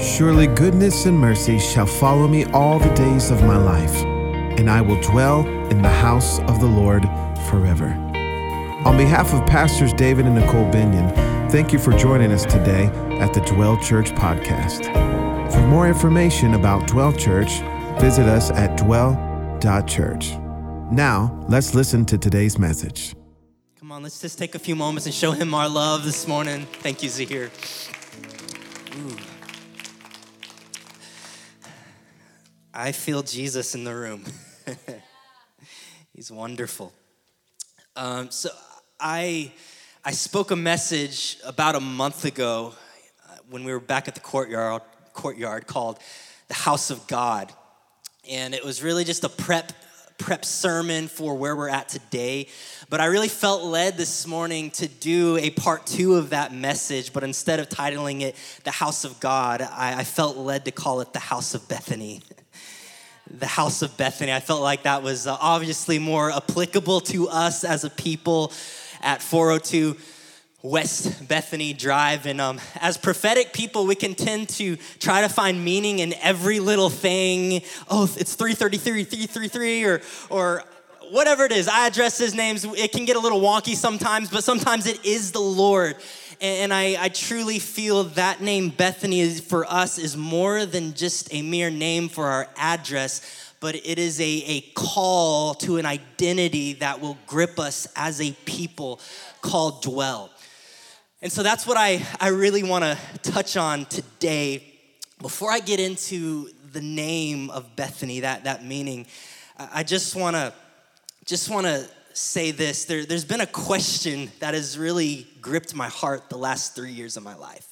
Surely goodness and mercy shall follow me all the days of my life, and I will dwell in the house of the Lord forever. On behalf of Pastors David and Nicole Binion, thank you for joining us today at the Dwell Church podcast. For more information about Dwell Church, visit us at dwell.church. Now, let's listen to today's message. Come on, let's just take a few moments and show him our love this morning. Thank you, Zahir. Ooh. I feel Jesus in the room. He's wonderful. Um, so I, I spoke a message about a month ago uh, when we were back at the courtyard, courtyard called the House of God. And it was really just a prep prep sermon for where we're at today. But I really felt led this morning to do a part two of that message. But instead of titling it The House of God, I, I felt led to call it The House of Bethany. the House of Bethany. I felt like that was uh, obviously more applicable to us as a people at 402 West Bethany Drive. And um, as prophetic people, we can tend to try to find meaning in every little thing. Oh, it's 333, 333, or, or whatever it is. I address his names. It can get a little wonky sometimes, but sometimes it is the Lord. And I, I truly feel that name Bethany is, for us is more than just a mere name for our address, but it is a, a call to an identity that will grip us as a people called dwell. And so that's what I, I really want to touch on today. Before I get into the name of Bethany, that, that meaning, I just want to just want to say this. There, there's been a question that has really gripped my heart the last three years of my life.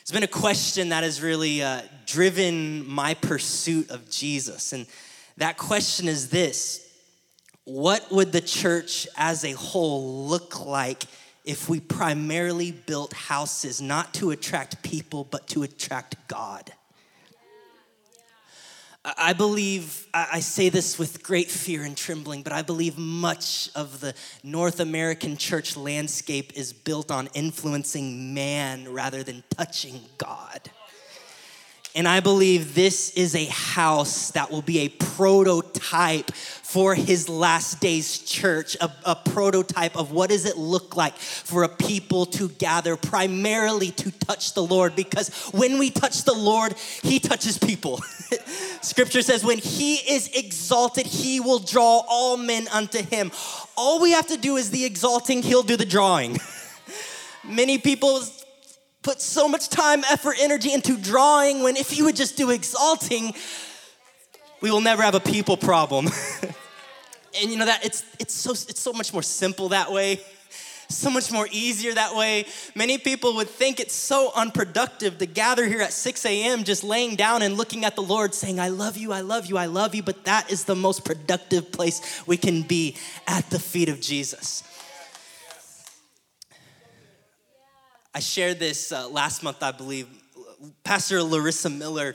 It's been a question that has really uh, driven my pursuit of Jesus. And that question is this What would the church as a whole look like if we primarily built houses not to attract people, but to attract God. I believe, I say this with great fear and trembling, but I believe much of the North American church landscape is built on influencing man rather than touching God. And I believe this is a house that will be a prototype for his last days church, a, a, prototype of what does it look like for a people to gather primarily to touch the Lord. Because when we touch the Lord, he touches people. Scripture says, when he is exalted, he will draw all men unto him. All we have to do is the exalting, he'll do the drawing. Many people put so much time, effort, energy into drawing when if you would just do exalting, we will never have a people problem. and you know that it's it's so it's so much more simple that way. So much more easier that way. Many people would think it's so unproductive to gather here at 6 a.m. just laying down and looking at the Lord saying, I love you, I love you, I love you. But that is the most productive place we can be at the feet of Jesus. I shared this uh, last month, I believe. Pastor Larissa Miller,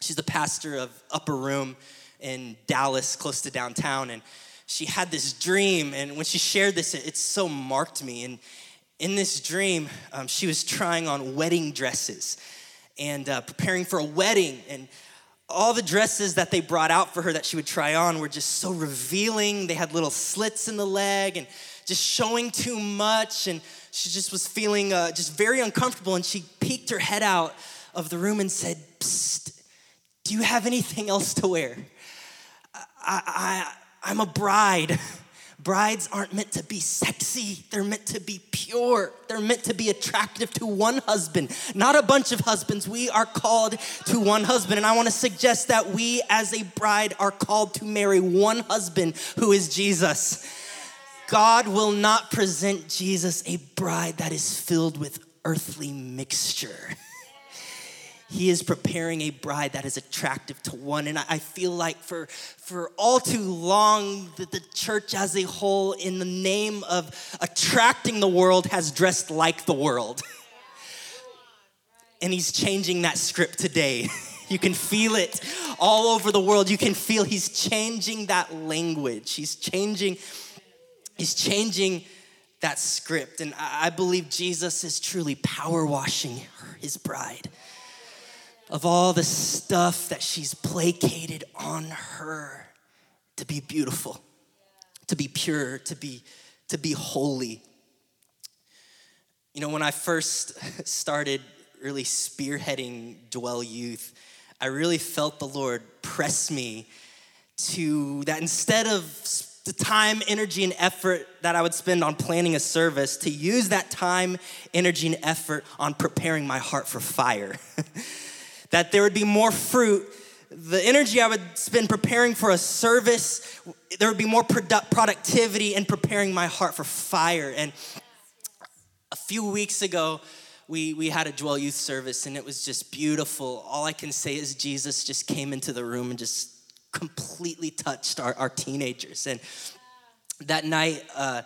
she's the pastor of Upper Room in Dallas, close to downtown, and she had this dream. And when she shared this, it, it so marked me. And in this dream, um, she was trying on wedding dresses and uh, preparing for a wedding. And all the dresses that they brought out for her that she would try on were just so revealing. They had little slits in the leg and just showing too much. And she just was feeling uh, just very uncomfortable and she peeked her head out of the room and said, Psst, do you have anything else to wear? I, I, I'm a bride. Brides aren't meant to be sexy, they're meant to be pure. They're meant to be attractive to one husband, not a bunch of husbands. We are called to one husband. And I want to suggest that we, as a bride, are called to marry one husband who is Jesus. God will not present Jesus a bride that is filled with earthly mixture. He is preparing a bride that is attractive to one. And I feel like for, for all too long, that the church as a whole, in the name of attracting the world, has dressed like the world. and he's changing that script today. You can feel it all over the world. You can feel he's changing that language. He's changing He's changing that script. And I believe Jesus is truly power washing his bride. Of all the stuff that she's placated on her to be beautiful, to be pure, to be, to be holy. You know, when I first started really spearheading Dwell Youth, I really felt the Lord press me to that instead of the time, energy, and effort that I would spend on planning a service, to use that time, energy, and effort on preparing my heart for fire. that there would be more fruit. The energy I would spend preparing for a service, there would be more produ- productivity in preparing my heart for fire. And a few weeks ago, we, we had a Dwell Youth service and it was just beautiful. All I can say is Jesus just came into the room and just completely touched our, our teenagers. And that night, uh,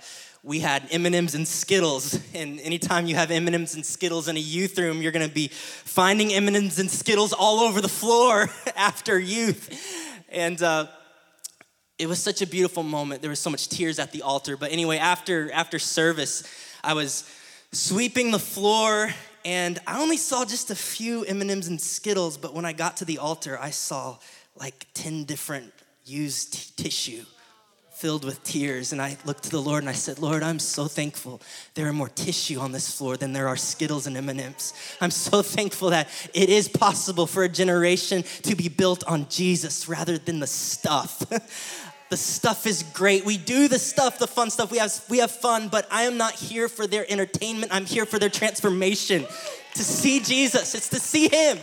we had M&Ms and Skittles. And anytime you have M&Ms and Skittles in a youth room, you're gonna be finding M&Ms and Skittles all over the floor after youth. And uh, it was such a beautiful moment. There was so much tears at the altar. But anyway, after after service, I was sweeping the floor and I only saw just a few M&Ms and Skittles, but when I got to the altar, I saw like 10 different used t- tissue filled with tears. And i looked to the lord and i said lord i'm so thankful there are more tissue on this floor than there are skittles and m&ms. I'm so thankful that it is possible for a generation to be built on jesus rather than the stuff. The stuff is great. We do the stuff the fun stuff. We have we have fun but i am not here for their entertainment. I'm here for their transformation. To see jesus. It's to see him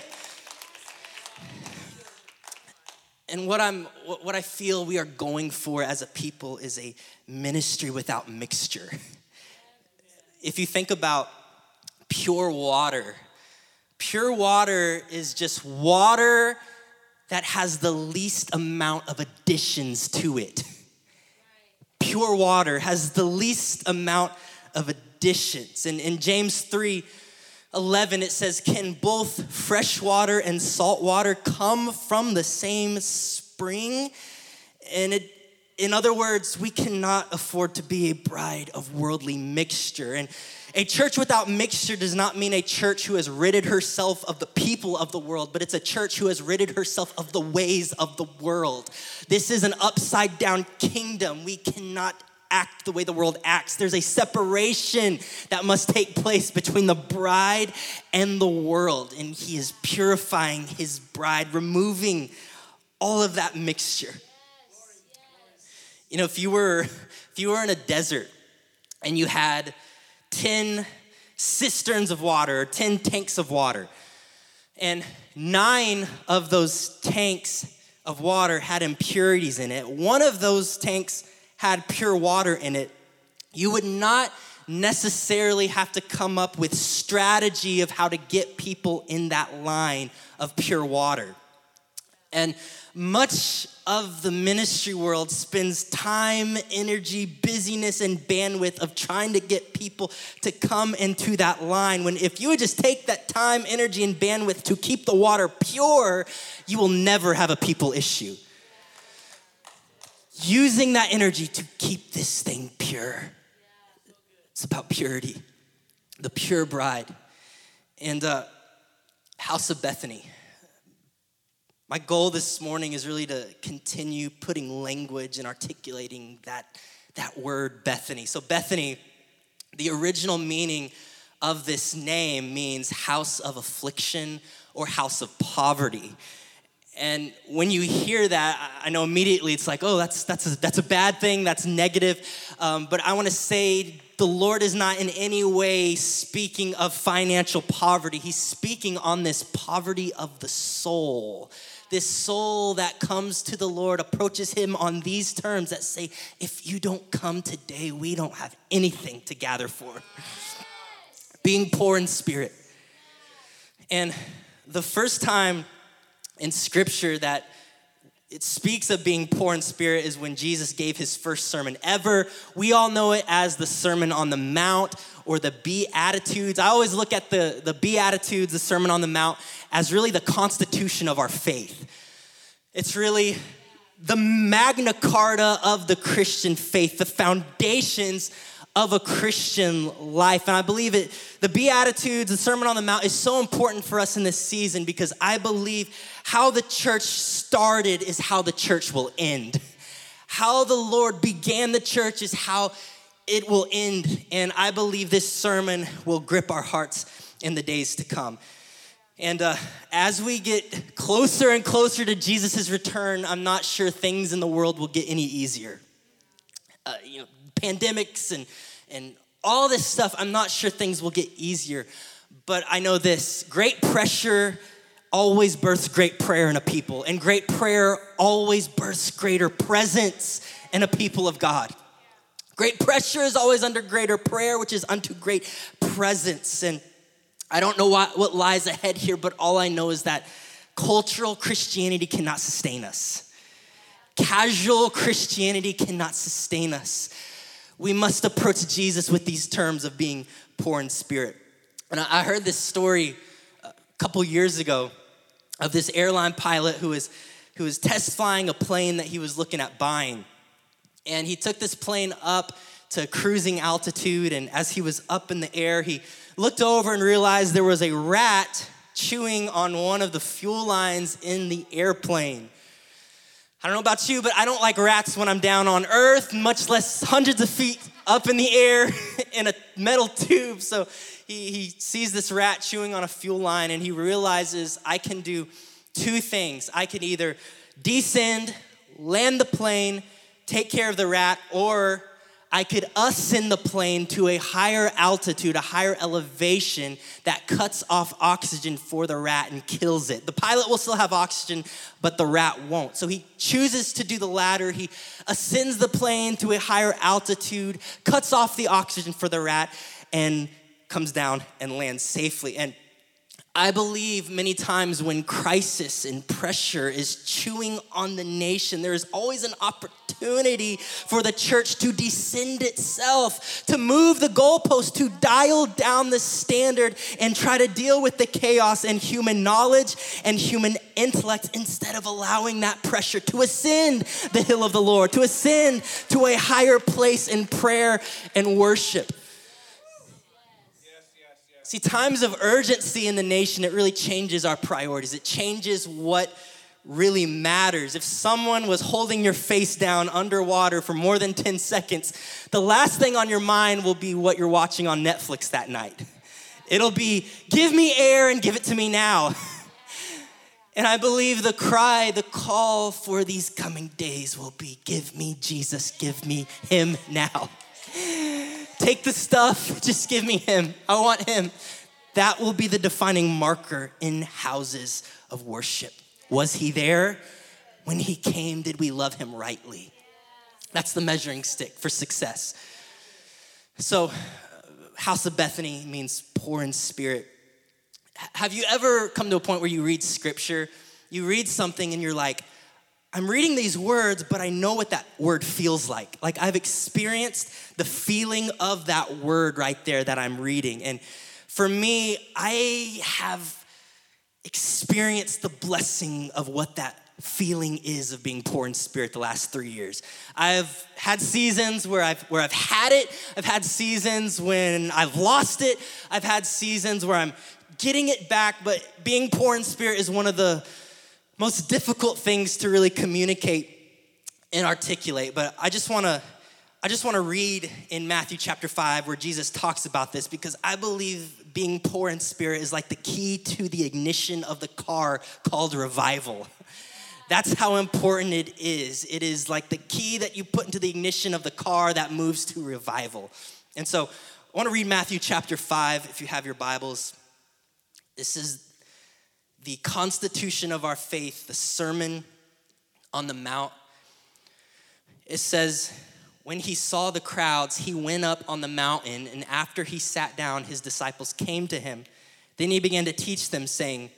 And what I'm what I feel we are going for as a people is a ministry without mixture. If you think about pure water, pure water is just water that has the least amount of additions to it. Pure water has the least amount of additions. And in James 3, 11, it says, Can both fresh water and salt water come from the same spring? And it, in other words, we cannot afford to be a bride of worldly mixture. And a church without mixture does not mean a church who has ridded herself of the people of the world, but it's a church who has ridded herself of the ways of the world. This is an upside down kingdom. We cannot act the way the world acts. There's a separation that must take place between the bride and the world. And he is purifying his bride, removing all of that mixture. You know, if you were if you were in a desert and you had 10 cisterns of water, or 10 tanks of water, and nine of those tanks of water had impurities in it. One of those tanks had pure water in it, you would not necessarily have to come up with strategy of how to get people in that line of pure water. And much of the ministry world spends time, energy, busyness, and bandwidth of trying to get people to come into that line. When if you would just take that time, energy, and bandwidth to keep the water pure, you will never have a people issue using that energy to keep this thing pure. It's about purity, the pure bride. And uh, House of Bethany. My goal this morning is really to continue putting language and articulating that, that word Bethany. So, Bethany, the original meaning of this name means house of affliction or house of poverty. And when you hear that, I know immediately it's like, oh, that's, that's, a, that's a bad thing, that's negative. Um, but I wanna say the Lord is not in any way speaking of financial poverty. He's speaking on this poverty of the soul. This soul that comes to the Lord approaches Him on these terms that say, if you don't come today, we don't have anything to gather for. Being poor in spirit. And the first time in scripture that it speaks of being poor in spirit is when Jesus gave his first sermon ever. We all know it as the Sermon on the Mount or the Beatitudes. I always look at the, the Beatitudes, the Sermon on the Mount, as really the constitution of our faith. It's really the Magna Carta of the Christian faith, the foundations of a Christian life. And I believe it, the Beatitudes, the Sermon on the Mount is so important for us in this season because I believe how the church started is how the church will end. How the Lord began the church is how it will end. And I believe this sermon will grip our hearts in the days to come. And uh, as we get closer and closer to Jesus' return, I'm not sure things in the world will get any easier. Uh, you know, pandemics and, and all this stuff, I'm not sure things will get easier. But I know this great pressure always births great prayer in a people, and great prayer always births greater presence in a people of God. Great pressure is always under greater prayer, which is unto great presence. And I don't know what, what lies ahead here, but all I know is that cultural Christianity cannot sustain us. Casual Christianity cannot sustain us. We must approach Jesus with these terms of being poor in spirit. And I heard this story a couple years ago of this airline pilot who was, who was test flying a plane that he was looking at buying. And he took this plane up to cruising altitude. And as he was up in the air, he looked over and realized there was a rat chewing on one of the fuel lines in the airplane. I don't know about you, but I don't like rats when I'm down on earth, much less hundreds of feet up in the air in a metal tube. So he, he sees this rat chewing on a fuel line and he realizes I can do two things. I can either descend, land the plane, take care of the rat, or I could ascend the plane to a higher altitude, a higher elevation that cuts off oxygen for the rat and kills it. The pilot will still have oxygen, but the rat won't. So he chooses to do the latter. He ascends the plane to a higher altitude, cuts off the oxygen for the rat, and comes down and lands safely. And I believe many times when crisis and pressure is chewing on the nation, there is always an opportunity for the church to descend itself, to move the goalpost, to dial down the standard and try to deal with the chaos and human knowledge and human intellect instead of allowing that pressure to ascend the hill of the Lord, to ascend to a higher place in prayer and worship. See, times of urgency in the nation, it really changes our priorities. It changes what really matters. If someone was holding your face down underwater for more than 10 seconds, the last thing on your mind will be what you're watching on Netflix that night. It'll be, give me air and give it to me now. And I believe the cry, the call for these coming days will be, give me Jesus, give me him now. Take the stuff, just give me him. I want him. That will be the defining marker in houses of worship. Was he there? When he came, did we love him rightly? That's the measuring stick for success. So, uh, House of Bethany means poor in spirit. Have you ever come to a point where you read scripture, you read something, and you're like, I'm reading these words, but I know what that word feels like. Like I've experienced the feeling of that word right there that I'm reading. And for me, I have experienced the blessing of what that feeling is of being poor in spirit the last three years. I've had seasons where I've where I've had it. I've had seasons when I've lost it. I've had seasons where I'm getting it back. But being poor in spirit is one of the most difficult things to really communicate and articulate. But I just want to I just want to read in Matthew chapter 5 where Jesus talks about this because I believe being poor in spirit is like the key to the ignition of the car called revival. That's how important it is. It is like the key that you put into the ignition of the car that moves to revival. And so I want to read Matthew chapter 5 if you have your Bibles. This is the constitution of our faith, the Sermon on the Mount. It says, when he saw the crowds, he went up on the mountain, and after he sat down, his disciples came to him. Then he began to teach them, saying,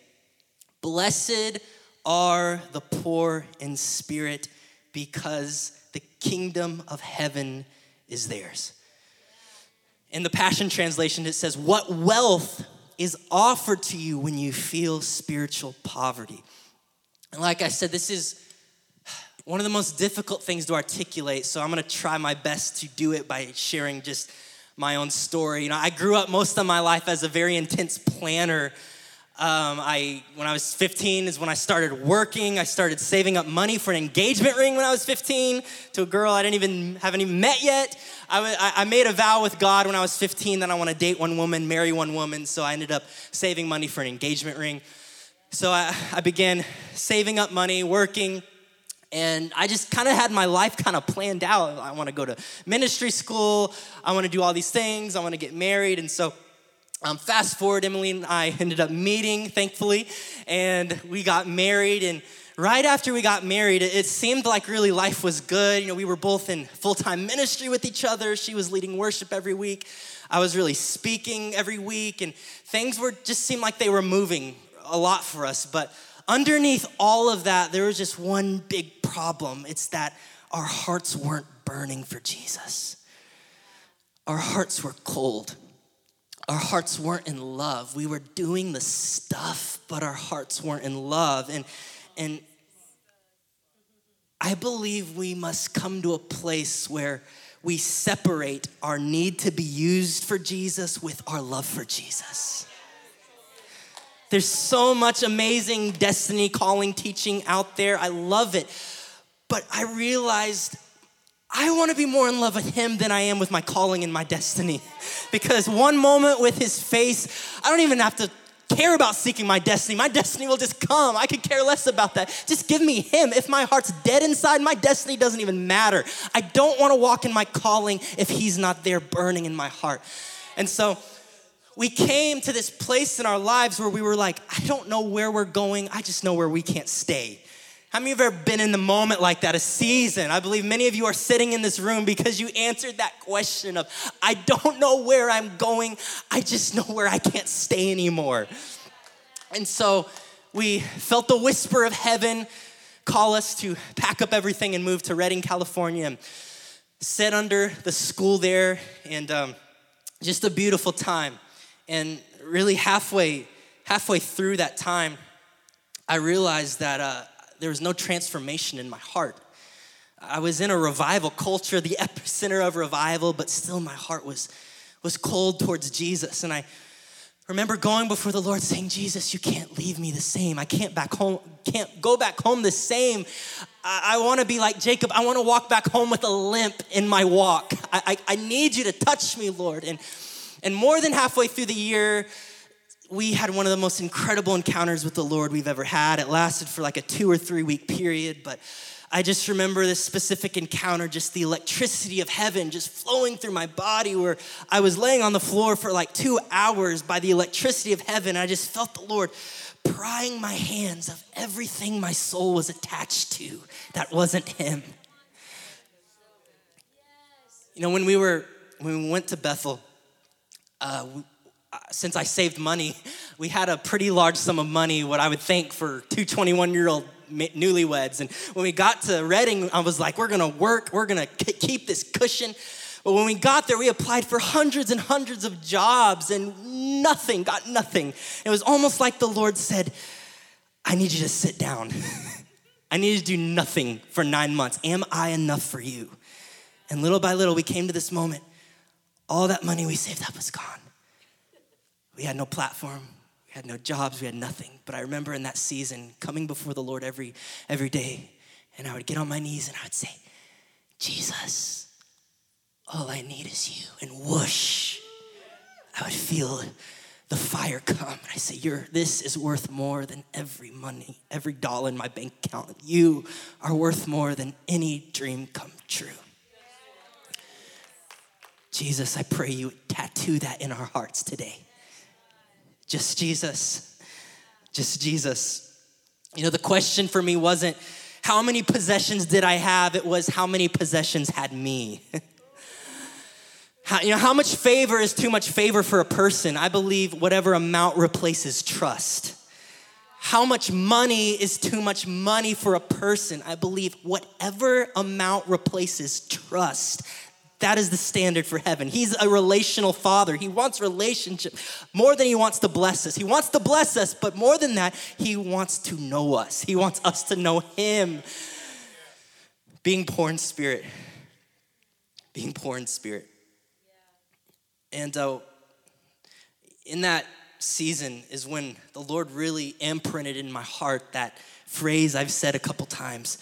Blessed are the poor in spirit, because the kingdom of heaven is theirs. In the Passion Translation, it says, What wealth is offered to you when you feel spiritual poverty. And like I said, this is one of the most difficult things to articulate, so I'm gonna try my best to do it by sharing just my own story. You know, I grew up most of my life as a very intense planner. Um, I, when I was 15 is when I started working. I started saving up money for an engagement ring when I was 15 to a girl I didn't even haven't even met yet. I, I made a vow with God when I was 15 that I want to date one woman, marry one woman. So I ended up saving money for an engagement ring. So I, I began saving up money, working, and I just kind of had my life kind of planned out. I want to go to ministry school. I want to do all these things. I want to get married. And so um, fast forward, Emily and I ended up meeting, thankfully, and we got married. And right after we got married, it seemed like really life was good. You know, we were both in full time ministry with each other. She was leading worship every week. I was really speaking every week, and things were just seemed like they were moving a lot for us. But underneath all of that, there was just one big problem. It's that our hearts weren't burning for Jesus. Our hearts were cold our hearts weren't in love. We were doing the stuff, but our hearts weren't in love. And, and I believe we must come to a place where we separate our need to be used for Jesus with our love for Jesus. There's so much amazing destiny calling teaching out there. I love it. But I realized I want to be more in love with him than I am with my calling and my destiny. Because one moment with his face, I don't even have to care about seeking my destiny. My destiny will just come. I could care less about that. Just give me him. If my heart's dead inside, my destiny doesn't even matter. I don't want to walk in my calling if he's not there burning in my heart. And so we came to this place in our lives where we were like, I don't know where we're going. I just know where we can't stay. How many of you have ever been in the moment like that, a season? I believe many of you are sitting in this room because you answered that question of, I don't know where I'm going, I just know where I can't stay anymore. And so we felt the whisper of heaven call us to pack up everything and move to Redding, California, and sit under the school there, and um, just a beautiful time. And really halfway, halfway through that time, I realized that uh, there was no transformation in my heart. I was in a revival culture, the epicenter of revival, but still my heart was, was cold towards Jesus. And I remember going before the Lord saying, Jesus, you can't leave me the same. I can't back home, can't go back home the same. I, I want to be like Jacob. I want to walk back home with a limp in my walk. I, I, I need you to touch me, Lord. And, and more than halfway through the year, we had one of the most incredible encounters with the Lord we've ever had. It lasted for like a two or three week period, but I just remember this specific encounter, just the electricity of heaven just flowing through my body, where I was laying on the floor for like two hours by the electricity of heaven. I just felt the Lord prying my hands of everything my soul was attached to that wasn't Him. You know, when we were, when we went to Bethel, uh, since I saved money, we had a pretty large sum of money, what I would think for two 21 year old newlyweds. And when we got to Redding, I was like, we're gonna work, we're gonna keep this cushion. But when we got there, we applied for hundreds and hundreds of jobs and nothing, got nothing. It was almost like the Lord said, I need you to sit down. I need you to do nothing for nine months. Am I enough for you? And little by little, we came to this moment. All that money we saved up was gone. We had no platform, we had no jobs, we had nothing. But I remember in that season coming before the Lord every every day, and I would get on my knees and I would say, Jesus, all I need is you. And whoosh, I would feel the fire come. And I say, You're this is worth more than every money, every dollar in my bank account. You are worth more than any dream come true. Jesus, I pray you tattoo that in our hearts today. Just Jesus. Just Jesus. You know, the question for me wasn't how many possessions did I have? It was how many possessions had me. how, you know, how much favor is too much favor for a person? I believe whatever amount replaces trust. How much money is too much money for a person? I believe whatever amount replaces trust. That is the standard for heaven. He's a relational father. He wants relationship more than he wants to bless us. He wants to bless us, but more than that, he wants to know us. He wants us to know him. Being poor in spirit. Being poor in spirit. And uh, in that season is when the Lord really imprinted in my heart that phrase I've said a couple times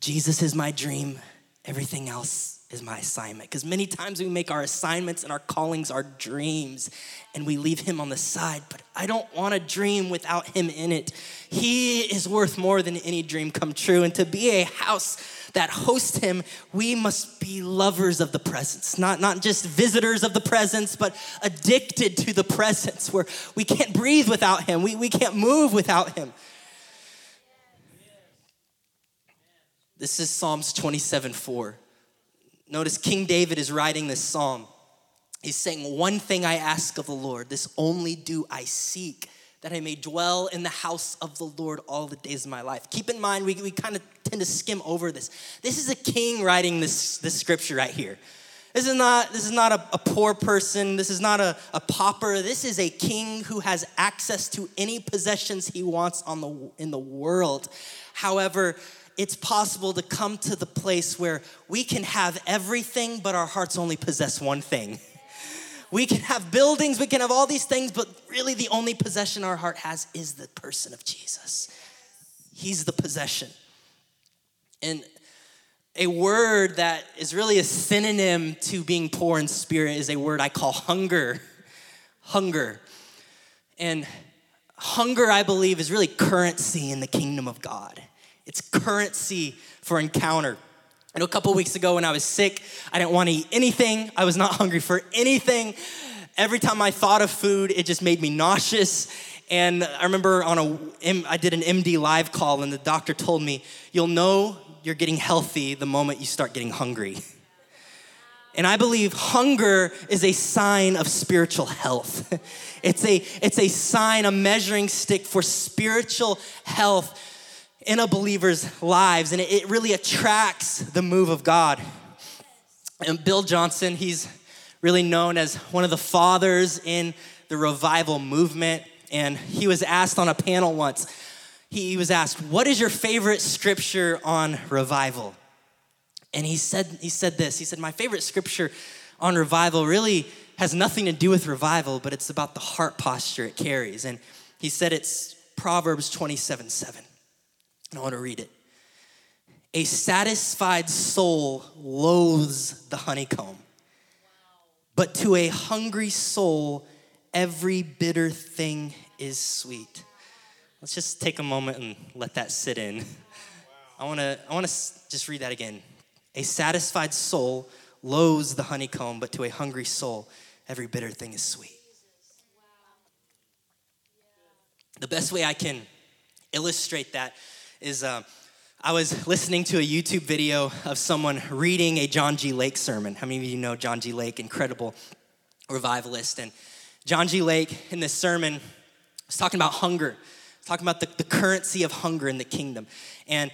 Jesus is my dream, everything else is my assignment. Because many times we make our assignments and our callings our dreams and we leave Him on the side. But I don't want a dream without Him in it. He is worth more than any dream come true. And to be a house that hosts him, we must be lovers of the presence, not, not just visitors of the presence, but addicted to the presence where we can't breathe without him, we, we can't move without him. This is Psalms 27 4. Notice King David is writing this psalm. He's saying, One thing I ask of the Lord, this only do I seek that I may dwell in the house of the Lord all the days of my life. Keep in mind, we, we kind of tend to skim over this. This is a king writing this, this scripture right here. This is not, this is not a, a poor person. This is not a, a pauper. This is a king who has access to any possessions he wants on the, in the world. However, it's possible to come to the place where we can have everything, but our hearts only possess one thing. We can have buildings, we can have all these things, but really the only possession our heart has is the person of Jesus. He's the possession. And a word that is really a synonym to being poor in spirit is a word I call hunger. Hunger. And hunger, I believe, is really currency in the kingdom of God. It's currency for encounter. You know, a couple weeks ago when I was sick, I didn't want to eat anything. I was not hungry for anything. Every time I thought of food, it just made me nauseous. And I remember on a, I did an MD live call, and the doctor told me, "You'll know you're getting healthy the moment you start getting hungry." And I believe hunger is a sign of spiritual health. It's a, it's a sign, a measuring stick for spiritual health in a believer's lives, and it really attracts the move of God. And Bill Johnson, he's really known as one of the fathers in the revival movement. And he was asked on a panel once, he was asked, What is your favorite scripture on revival? And he said, he said this. He said, My favorite scripture on revival really has nothing to do with revival, but it's about the heart posture it carries. And he said it's Proverbs 27 7. I want to read it. A satisfied soul loathes the honeycomb, but to a hungry soul, every bitter thing is sweet. Let's just take a moment and let that sit in. I want to I want to just read that again. A satisfied soul loathes the honeycomb, but to a hungry soul, every bitter thing is sweet. The best way I can illustrate that is uh, I was listening to a YouTube video of someone reading a John G. Lake sermon. How many of you know John G. Lake, incredible revivalist? And John G. Lake, in this sermon, was talking about hunger, talking about the, the currency of hunger in the kingdom. And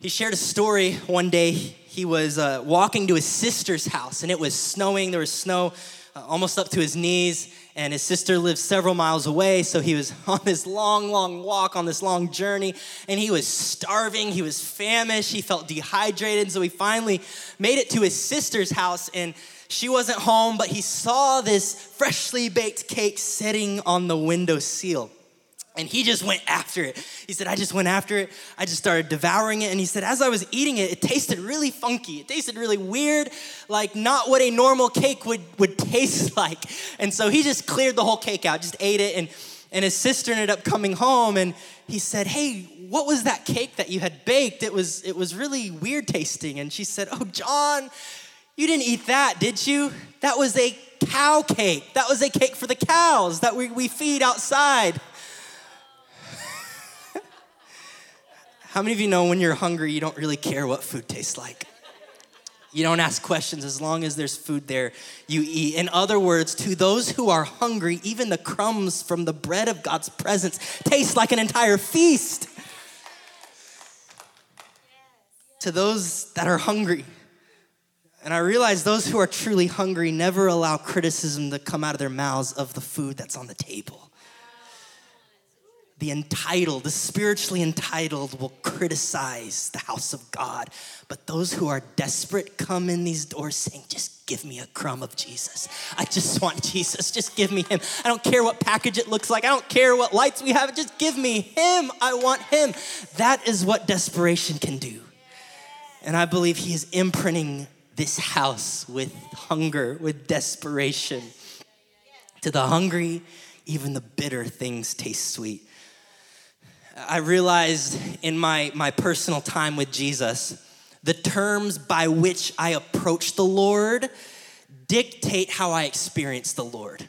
he shared a story one day. He was uh, walking to his sister's house, and it was snowing. There was snow uh, almost up to his knees, and his sister lived several miles away. So he was on this long, long walk, on this long journey, and he was starving. He was famished. He felt dehydrated. So he finally made it to his sister's house, and she wasn't home, but he saw this freshly baked cake sitting on the window sill. And he just went after it. He said, I just went after it. I just started devouring it. And he said, as I was eating it, it tasted really funky. It tasted really weird, like not what a normal cake would, would taste like. And so he just cleared the whole cake out, just ate it. And, and his sister ended up coming home and he said, Hey, what was that cake that you had baked? It was, it was really weird tasting. And she said, Oh, John, you didn't eat that, did you? That was a cow cake. That was a cake for the cows that we, we feed outside. How many of you know when you're hungry, you don't really care what food tastes like? You don't ask questions as long as there's food there, you eat. In other words, to those who are hungry, even the crumbs from the bread of God's presence taste like an entire feast. To those that are hungry, and I realize those who are truly hungry never allow criticism to come out of their mouths of the food that's on the table. The entitled, the spiritually entitled, will criticize the house of God. But those who are desperate come in these doors saying, Just give me a crumb of Jesus. I just want Jesus. Just give me him. I don't care what package it looks like. I don't care what lights we have. Just give me him. I want him. That is what desperation can do. And I believe he is imprinting this house with hunger, with desperation. To the hungry, even the bitter things taste sweet. I realized in my, my personal time with Jesus, the terms by which I approach the Lord dictate how I experience the Lord.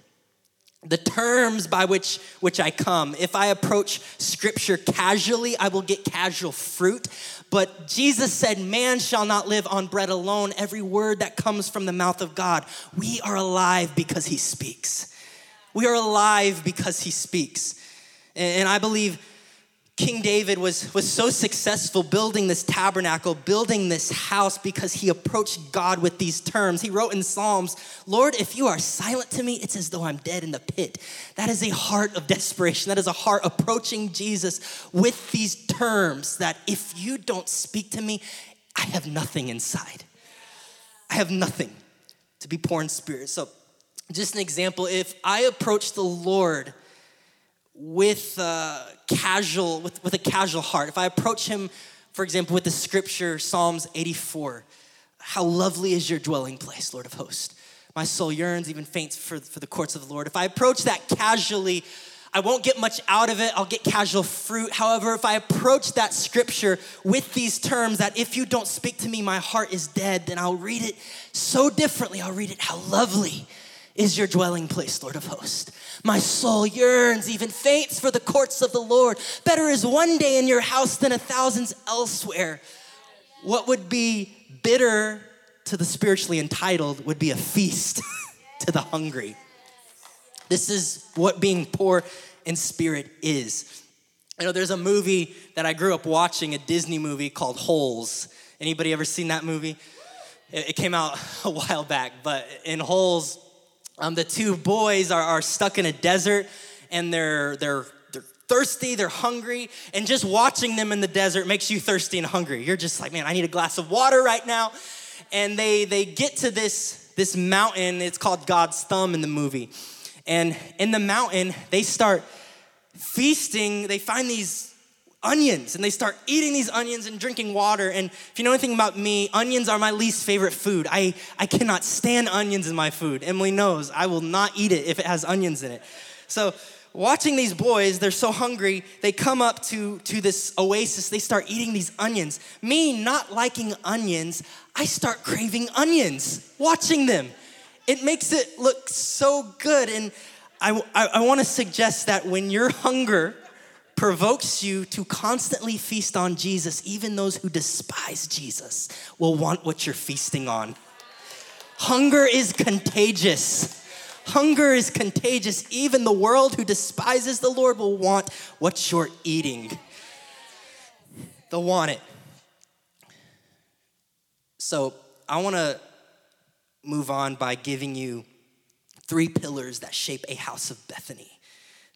The terms by which, which I come. If I approach scripture casually, I will get casual fruit. But Jesus said, Man shall not live on bread alone. Every word that comes from the mouth of God. We are alive because he speaks. We are alive because he speaks. And I believe King David was, was so successful building this tabernacle, building this house, because he approached God with these terms. He wrote in Psalms, Lord, if you are silent to me, it's as though I'm dead in the pit. That is a heart of desperation. That is a heart approaching Jesus with these terms that if you don't speak to me, I have nothing inside. I have nothing to be poor in spirit. So, just an example if I approach the Lord, with a casual with, with a casual heart. If i approach him for example with the scripture psalms 84 how lovely is your dwelling place lord of hosts. My soul yearns even faints for, for the courts of the lord. If i approach that casually i won't get much out of it. I'll get casual fruit. However if i approach that scripture with these terms that if you don't speak to me my heart is dead then i'll read it so differently. I'll read it how lovely is your dwelling place, Lord of hosts. My soul yearns, even faints for the courts of the Lord. Better is one day in your house than a thousand elsewhere. What would be bitter to the spiritually entitled would be a feast to the hungry. This is what being poor in spirit is. You know, there's a movie that I grew up watching, a Disney movie called Holes. Anybody ever seen that movie? It came out a while back, but in Holes, um, the two boys are, are stuck in a desert and they're, they're, they're thirsty, they're hungry, and just watching them in the desert makes you thirsty and hungry. You're just like, man, I need a glass of water right now. And they, they get to this, this mountain, it's called God's Thumb in the movie. And in the mountain, they start feasting, they find these onions and they start eating these onions and drinking water. And if you know anything about me, onions are my least favorite food. I, I cannot stand onions in my food. Emily knows I will not eat it if it has onions in it. So, watching these boys, they're so hungry, they come up to, to this oasis, they start eating these onions. Me not liking onions, I start craving onions watching them. It makes it look so good. And I, I, I wanna suggest that when your hunger provokes you to constantly feast on Jesus, even those who despise Jesus will want what you're feasting on. Hunger is contagious. Hunger is contagious. Even the world who despises the Lord will want what you're eating. They'll want it. So, I want to move on by giving you three pillars that shape a house of Bethany.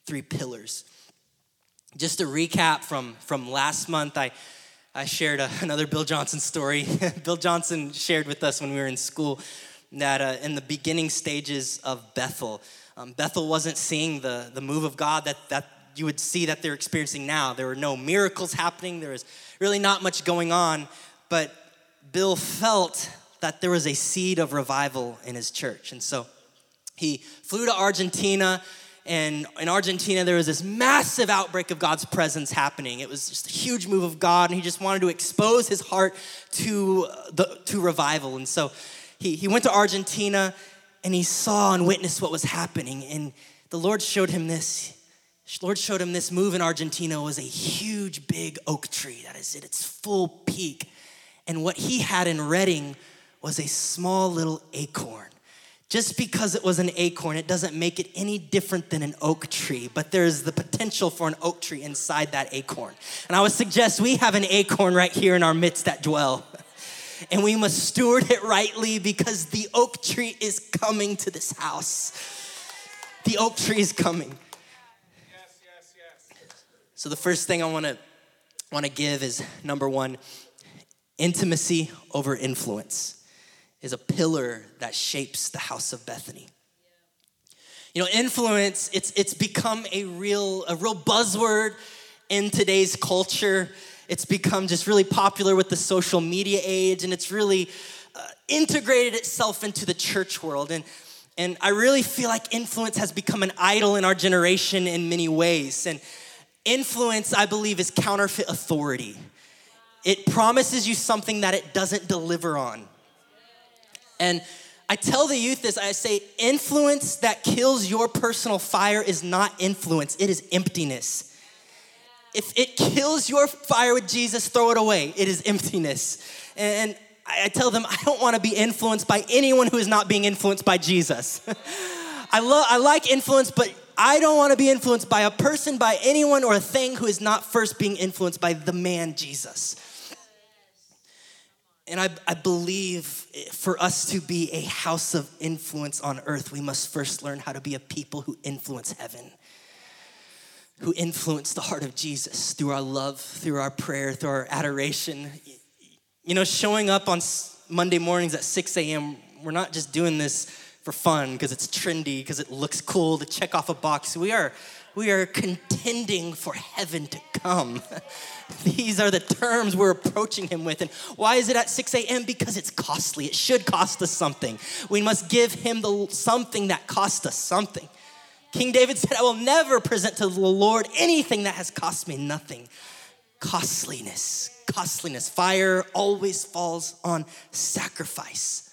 Three pillars. Just a recap from, from last month, I, I shared a, another Bill Johnson story. Bill Johnson shared with us when we were in school that uh, in the beginning stages of Bethel, um, Bethel wasn't seeing the, the move of God that, that you would see that they're experiencing now. There were no miracles happening, there was really not much going on, but Bill felt that there was a seed of revival in his church. And so he flew to Argentina and in Argentina, there was this massive outbreak of God's presence happening. It was just a huge move of God, and he just wanted to expose his heart to, uh, the, to revival. And so he, he went to Argentina and he saw and witnessed what was happening. And the Lord showed him this. Lord showed him this move in Argentina was a huge, big oak tree that is at its full peak. And what he had in Redding was a small little acorn. Just because it was an acorn, it doesn't make it any different than an oak tree, but there's the potential for an oak tree inside that acorn. And I would suggest we have an acorn right here in our midst that dwell. And we must steward it rightly because the oak tree is coming to this house. The oak tree is coming. Yes, yes, yes. So the first thing I want to want to give is number 1, intimacy over influence is a pillar that shapes the house of Bethany. You know, influence, it's it's become a real a real buzzword in today's culture. It's become just really popular with the social media age and it's really uh, integrated itself into the church world and and I really feel like influence has become an idol in our generation in many ways. And influence, I believe, is counterfeit authority. It promises you something that it doesn't deliver on. And I tell the youth this I say, influence that kills your personal fire is not influence, it is emptiness. If it kills your fire with Jesus, throw it away. It is emptiness. And I tell them I don't want to be influenced by anyone who is not being influenced by Jesus. I love I like influence, but I don't want to be influenced by a person, by anyone, or a thing who is not first being influenced by the man Jesus. And I, I believe for us to be a house of influence on earth, we must first learn how to be a people who influence heaven, who influence the heart of Jesus through our love, through our prayer, through our adoration. You know, showing up on Monday mornings at 6 a.m., we're not just doing this for fun because it's trendy, because it looks cool to check off a box. We are, we are contending for heaven to come. These are the terms we're approaching him with. And why is it at 6 a.m.? Because it's costly. It should cost us something. We must give him the something that cost us something. King David said, I will never present to the Lord anything that has cost me nothing. Costliness costliness. Fire always falls on sacrifice.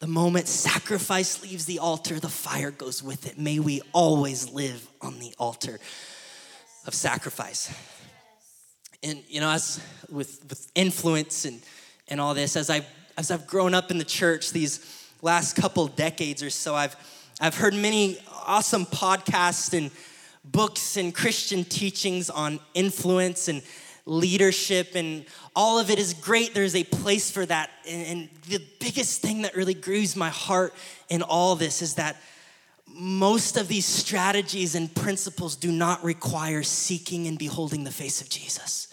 The moment sacrifice leaves the altar, the fire goes with it. May we always live on the altar of sacrifice. And you know, as with, with influence and, and all this, as I as I've grown up in the church these last couple decades or so, I've I've heard many awesome podcasts and books and Christian teachings on influence and leadership and all of it is great. There's a place for that. And, the biggest thing that really grieves my heart in all this is that most of these strategies and principles do not require seeking and beholding the face of Jesus.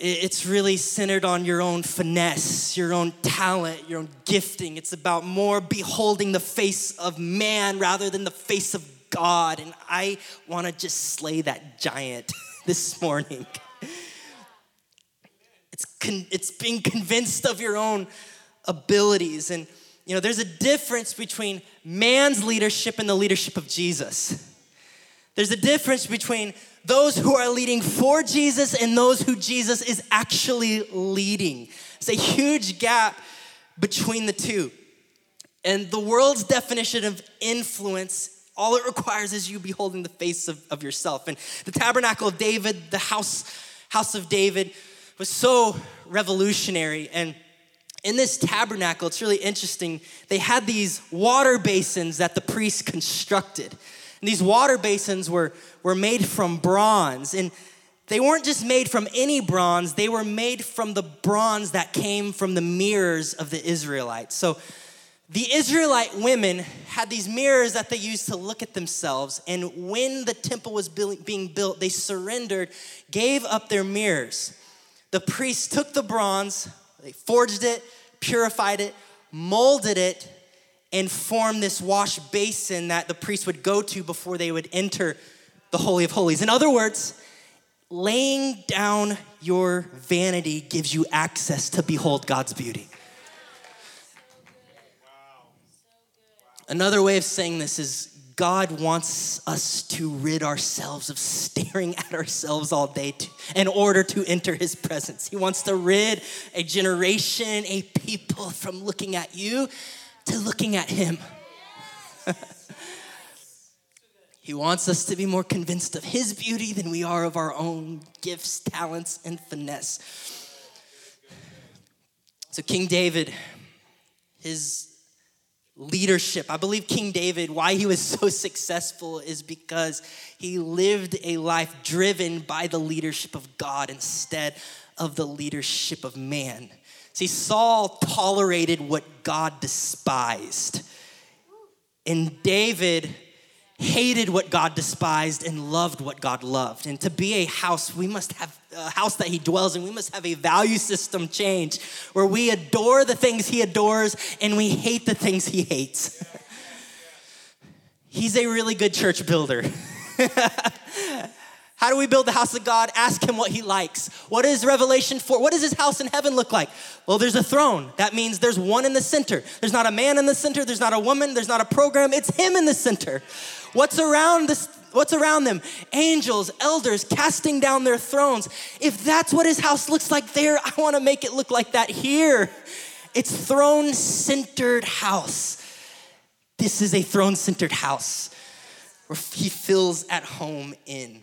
It's really centered on your own finesse, your own talent, your own gifting. It's about more beholding the face of man rather than the face of God. And I want to just slay that giant. this morning. It's, con- it's being convinced of your own abilities. And, you know, there's a difference between man's leadership and the leadership of Jesus. There's a difference between those who are leading for Jesus and those who Jesus is actually leading. It's a huge gap between the two. And the world's definition of influence all it requires is you beholding the face of, of yourself. And the tabernacle of David, the house, house of David, was so revolutionary. And in this tabernacle, it's really interesting. They had these water basins that the priests constructed. And these water basins were, were made from bronze. And they weren't just made from any bronze, they were made from the bronze that came from the mirrors of the Israelites. So the Israelite women had these mirrors that they used to look at themselves. And when the temple was being built, they surrendered, gave up their mirrors. The priests took the bronze, they forged it, purified it, molded it, and formed this wash basin that the priests would go to before they would enter the Holy of Holies. In other words, laying down your vanity gives you access to behold God's beauty. Another way of saying this is God wants us to rid ourselves of staring at ourselves all day to, in order to enter his presence. He wants to rid a generation, a people from looking at you to looking at him. he wants us to be more convinced of his beauty than we are of our own gifts, talents, and finesse. So, King David, his leadership. I believe King David, why he was so successful is because he lived a life driven by the leadership of God instead of the leadership of man. See, Saul tolerated what God despised. And David, hated what God despised and loved what God loved. And to be a house, we must have a house that He dwells in. We must have a value system change where we adore the things He adores and we hate the things He hates. He's a really good church builder. How do we build the house of God? Ask him what he likes. What is Revelation 4? What does his house in heaven look like? Well, there's a throne. That means there's one in the center. There's not a man in the center, there's not a woman, there's not a program. It's him in the center. What's around this what's around them? Angels, elders casting down their thrones. If that's what his house looks like there, I want to make it look like that here. It's throne-centered house. This is a throne-centered house where he feels at home in.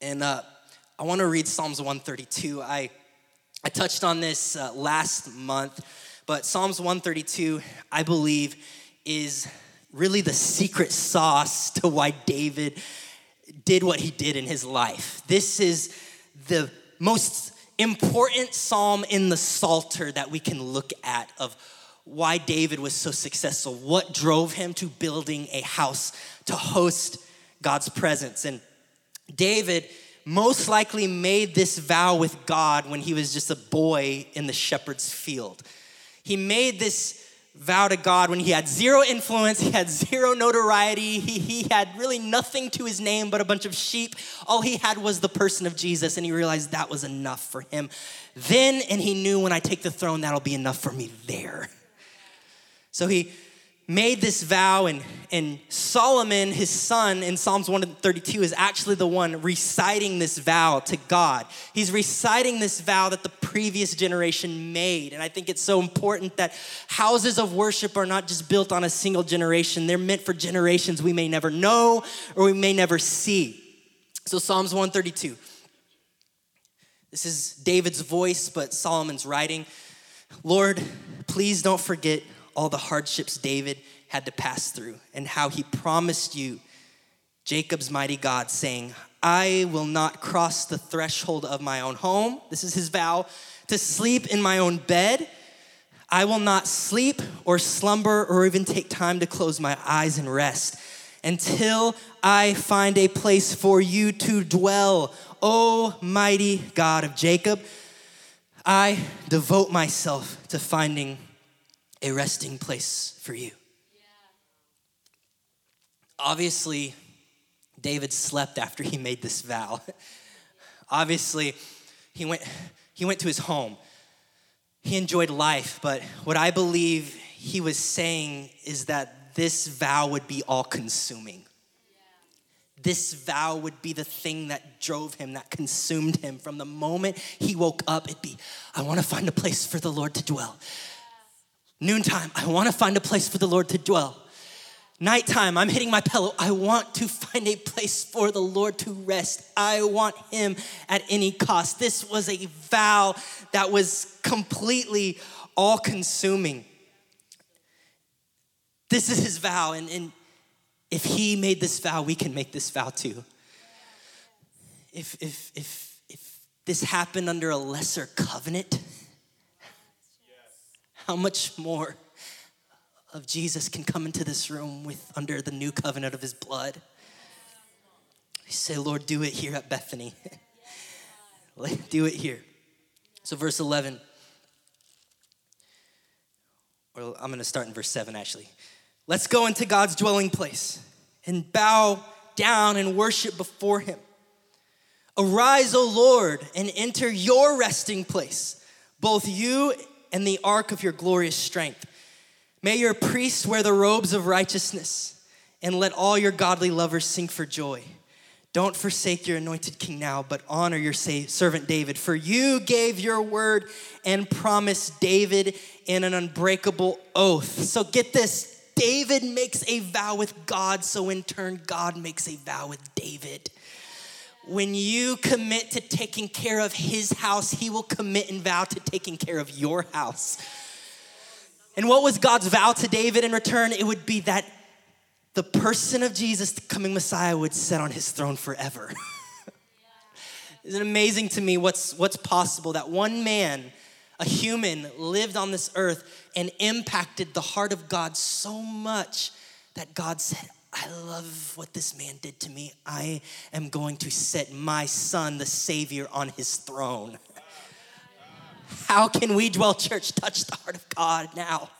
And uh, I want to read Psalms 132. I, I touched on this uh, last month, but Psalms 132, I believe, is really the secret sauce to why David did what he did in his life. This is the most important psalm in the Psalter that we can look at of why David was so successful, what drove him to building a house to host God's presence. And David most likely made this vow with God when he was just a boy in the shepherd's field. He made this vow to God when he had zero influence, he had zero notoriety, he, he had really nothing to his name but a bunch of sheep. All he had was the person of Jesus, and he realized that was enough for him. Then, and he knew when I take the throne, that'll be enough for me there. So he made this vow, and, and Solomon, his son, in Psalms 132, is actually the one reciting this vow to God. He's reciting this vow that the previous generation made. And I think it's so important that houses of worship are not just built on a single generation, they're meant for generations we may never know or we may never see. So, Psalms 132. This is David's voice, but Solomon's writing. Lord, please don't forget all the hardships David had to pass through and how he promised you, Jacob's mighty God, saying, I will not cross the threshold of my own home. This is his vow to sleep in my own bed. I will not sleep or slumber or even take time to close my eyes and rest until I find a place for you to dwell, O mighty God of Jacob. I devote myself to finding a resting place for you. Obviously, David slept after he made this vow. Obviously, he went, he went to his home. He enjoyed life, but what I believe he was saying is that this vow would be all consuming. This vow would be the thing that drove him, that consumed him. From the moment he woke up, it'd be, I want to find a place for the Lord to dwell. Noontime, I want to find a place for the Lord to dwell. Nighttime, I'm hitting my pillow. I want to find a place for the Lord to rest. I want Him at any cost. This was a vow that was completely all consuming. This is His vow, and, and if He made this vow, we can make this vow too. If, if, if, if this happened under a lesser covenant, how much more of Jesus can come into this room with under the new covenant of his blood. We say, Lord, do it here at Bethany. do it here. So, verse 11, or I'm going to start in verse 7 actually. Let's go into God's dwelling place and bow down and worship before him. Arise, O Lord, and enter your resting place, both you and the ark of your glorious strength. May your priests wear the robes of righteousness, and let all your godly lovers sing for joy. Don't forsake your anointed king now, but honor your servant David. For you gave your word and promised David in an unbreakable oath. So get this David makes a vow with God, so in turn, God makes a vow with David when you commit to taking care of his house, he will commit and vow to taking care of your house. And what was God's vow to David in return? It would be that the person of Jesus, the coming Messiah, would sit on his throne forever. Isn't it amazing to me what's, what's possible that one man, a human, lived on this earth and impacted the heart of God so much that God said, I love what this man did to me. I am going to set my son, the Savior, on his throne. How can we, dwell church, touch the heart of God now?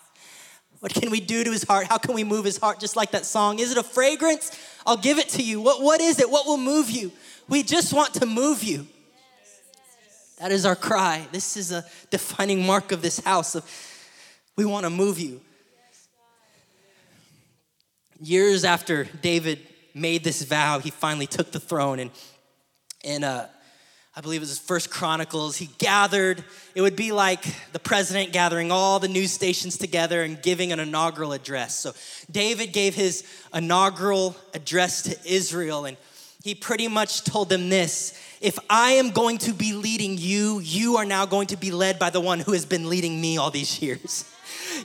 What can we do to his heart? How can we move his heart just like that song? Is it a fragrance? I'll give it to you. What, what is it? What will move you? We just want to move you. That is our cry. This is a defining mark of this house of we want to move you. Years after David made this vow, he finally took the throne and and uh, I believe it was first Chronicles, he gathered, it would be like the president gathering all the news stations together and giving an inaugural address. So David gave his inaugural address to Israel, and he pretty much told them this If I am going to be leading you, you are now going to be led by the one who has been leading me all these years.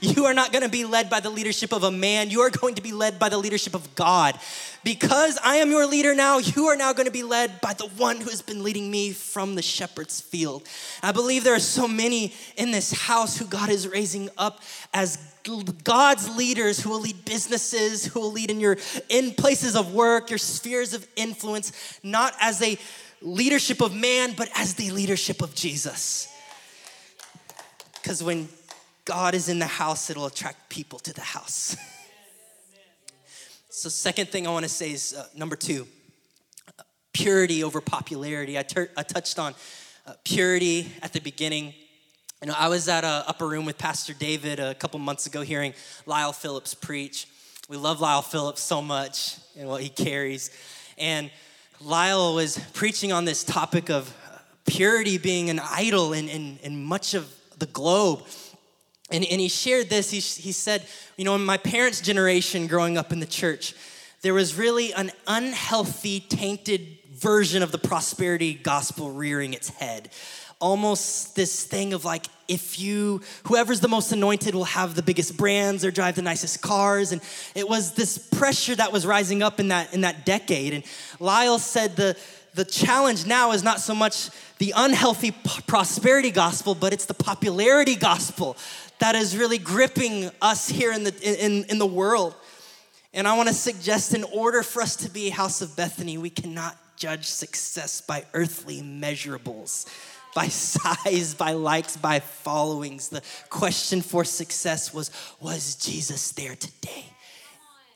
You are not going to be led by the leadership of a man. You are going to be led by the leadership of God. Because I am your leader now, you are now going to be led by the one who has been leading me from the shepherd's field. I believe there are so many in this house who God is raising up as God's leaders who will lead businesses, who will lead in your in places of work, your spheres of influence, not as a leadership of man, but as the leadership of Jesus. Because when God is in the house, it'll attract people to the house. so, second thing I want to say is uh, number two purity over popularity. I, ter- I touched on uh, purity at the beginning. You know, I was at a upper room with Pastor David a couple months ago hearing Lyle Phillips preach. We love Lyle Phillips so much and what he carries. And Lyle was preaching on this topic of purity being an idol in, in, in much of the globe. And, and he shared this. He, he said, You know, in my parents' generation growing up in the church, there was really an unhealthy, tainted version of the prosperity gospel rearing its head. Almost this thing of like, if you, whoever's the most anointed will have the biggest brands or drive the nicest cars. And it was this pressure that was rising up in that, in that decade. And Lyle said the, the challenge now is not so much the unhealthy prosperity gospel, but it's the popularity gospel that is really gripping us here in the, in, in the world. And I want to suggest in order for us to be a house of Bethany, we cannot judge success by earthly measurables, by size, by likes, by followings. The question for success was Was Jesus there today?